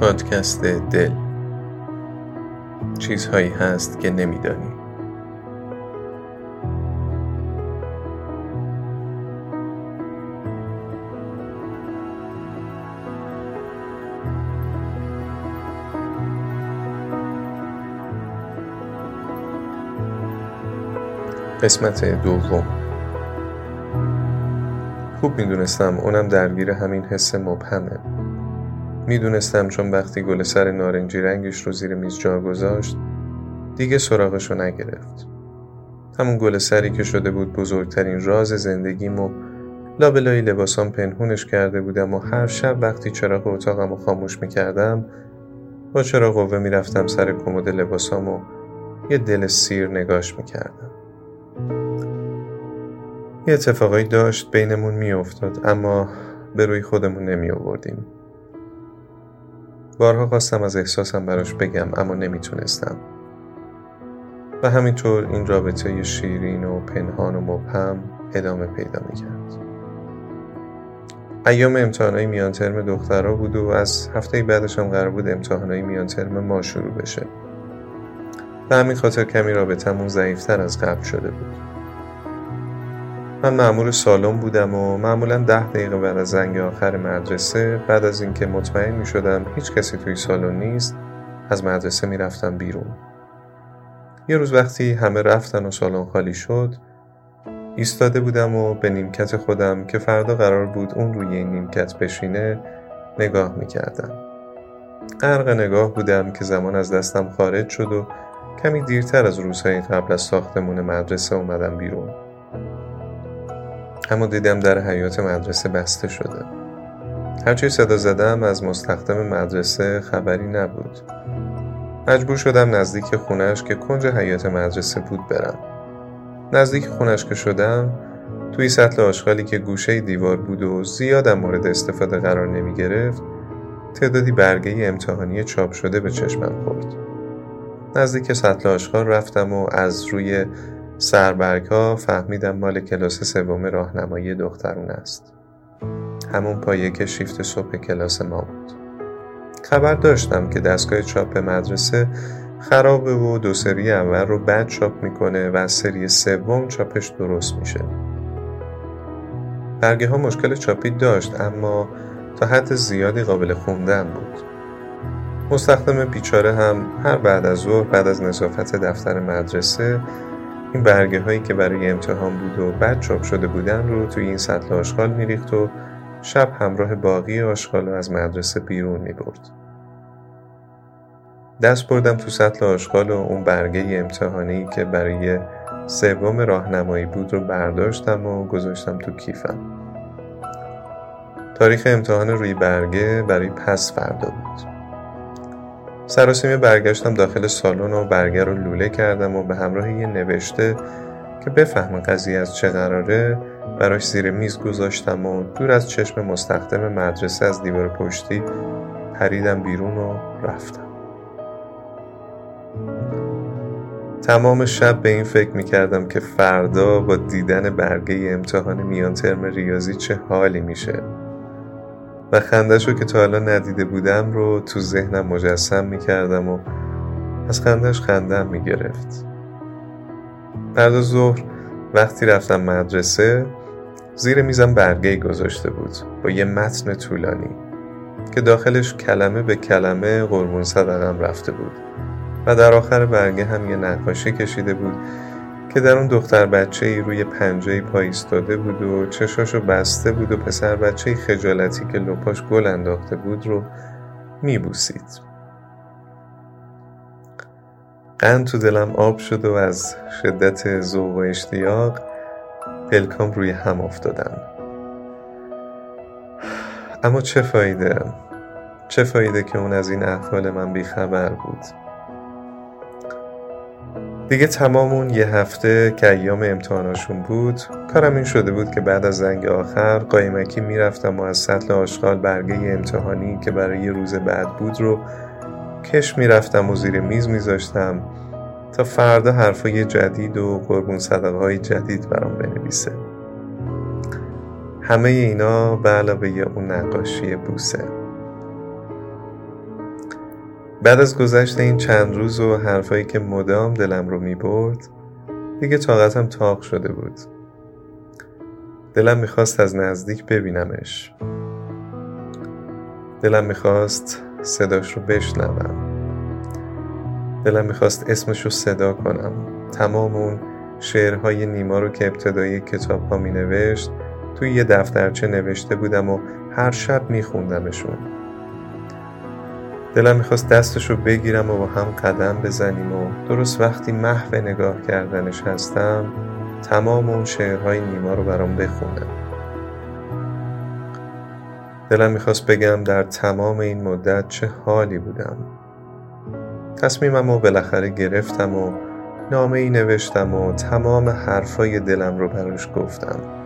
پادکست دل. چیزهایی هست که نمیدانی. قسمت دوم. خوب می‌دونستم اونم درگیر همین حس مبهمه. می‌دونستم چون وقتی گل سر نارنجی رنگش رو زیر میز جا گذاشت دیگه سراغش رو نگرفت همون گل سری که شده بود بزرگترین راز زندگیم و لابلای لباسام پنهونش کرده بودم و هر شب وقتی چراغ اتاقم رو خاموش می‌کردم با چراغ قوه می‌رفتم سر کمد لباسام و یه دل سیر نگاش می‌کردم یه اتفاقایی داشت بینمون میافتاد اما به روی خودمون نمی آوردیم. بارها خواستم از احساسم براش بگم اما نمی‌تونستم. و همینطور این رابطه شیرین و پنهان و مبهم ادامه پیدا می‌کرد. ایام امتحانای میان ترم دخترها بود و از هفته بعدش هم قرار بود امتحانای میان ترم ما شروع بشه. به همین خاطر کمی رابطمون ضعیفتر از قبل شده بود. من معمول سالن بودم و معمولا ده دقیقه بعد از زنگ آخر مدرسه بعد از اینکه مطمئن می شدم هیچ کسی توی سالن نیست از مدرسه می رفتم بیرون. یه روز وقتی همه رفتن و سالن خالی شد ایستاده بودم و به نیمکت خودم که فردا قرار بود اون روی این نیمکت بشینه نگاه می کردم غرق نگاه بودم که زمان از دستم خارج شد و کمی دیرتر از روزهای قبل از ساختمون مدرسه اومدم بیرون. اما دیدم در حیات مدرسه بسته شده. هرچی صدا زدم از مستخدم مدرسه خبری نبود. مجبور شدم نزدیک خونش که کنج حیات مدرسه بود برم. نزدیک خونش که شدم توی سطل آشغالی که گوشه دیوار بود و زیادم مورد استفاده قرار نمی گرفت تعدادی برگه امتحانی چاپ شده به چشمم خورد. نزدیک سطل آشغال رفتم و از روی سربرگ ها فهمیدم مال کلاس سوم راهنمایی دخترون است. همون پایه که شیفت صبح کلاس ما بود. خبر داشتم که دستگاه چاپ مدرسه خرابه و دو سری اول رو بد چاپ می‌کنه و سری سوم چاپش درست میشه. برگه ها مشکل چاپی داشت اما تا حد زیادی قابل خوندن بود. مستخدم بیچاره هم هر بعد از ظهر بعد از نظافت دفتر مدرسه این برگه هایی که برای امتحان بود و بعد چاپ شده بودن رو توی این سطل آشغال میریخت و شب همراه باقی آشغال از مدرسه بیرون می برد. دست بردم تو سطل آشغال و اون برگه امتحانی که برای سوم راهنمایی بود رو برداشتم و گذاشتم تو کیفم. تاریخ امتحان روی برگه برای پس فردا بود. سراسیمه برگشتم داخل سالن و برگر رو لوله کردم و به همراه یه نوشته که بفهم قضیه از چه قراره براش زیر میز گذاشتم و دور از چشم مستخدم مدرسه از دیوار پشتی پریدم بیرون و رفتم. تمام شب به این فکر می‌کردم که فردا با دیدن برگه امتحان میان ترم ریاضی چه حالی میشه. و خندش رو که تا حالا ندیده بودم رو تو ذهنم مجسم می‌کردم و از خندش خندم می‌گرفت. بعد ظهر وقتی رفتم مدرسه زیر میزم برگه گذاشته بود با یه متن طولانی که داخلش کلمه به کلمه قربون صدقم رفته بود و در آخر برگه هم یه نقاشی کشیده بود که در اون دختر بچه ای روی پنجه پای ایستاده بود و چشاشو بسته بود و پسر بچه خجالتی که لپاش گل انداخته بود رو میبوسید. قند تو دلم آب شد و از شدت ذوق و اشتیاق پلکام روی هم افتادن اما چه فایده؟ چه فایده که اون از این احوال من بیخبر بود؟ دیگه تمام اون یه هفته که ایام امتحاناشون بود کارم این شده بود که بعد از زنگ آخر قایمکی می‌رفتم و از سطل آشغال برگه امتحانی که برای یه روز بعد بود رو کش می‌رفتم و زیر میز میذاشتم تا فردا حرفای جدید و قربون صدقه های جدید برام بنویسه. همه اینا به علاوه اون نقاشی بوسه. بعد از گذشت این چند روز و حرفایی که مدام دلم رو می برد دیگه طاقتم تاق شده بود. دلم می‌خواست از نزدیک ببینمش. دلم می‌خواست صداش رو بشنوم. دلم می‌خواست اسمش رو صدا کنم. تمام اون شعرهای نیما رو که ابتدای کتاب ها می نوشت توی یه دفترچه نوشته بودم و هر شب می خوندمشون دلم می‌خواست دستش رو بگیرم و با هم قدم بزنیم و درست وقتی محو نگاه کردنش هستم تمام اون شعرهای نیما رو برام بخونم. دلم می‌خواست بگم در تمام این مدت چه حالی بودم. تصمیمم رو بالاخره گرفتم و نامه ای نوشتم و تمام حرفای دلم رو براش گفتم.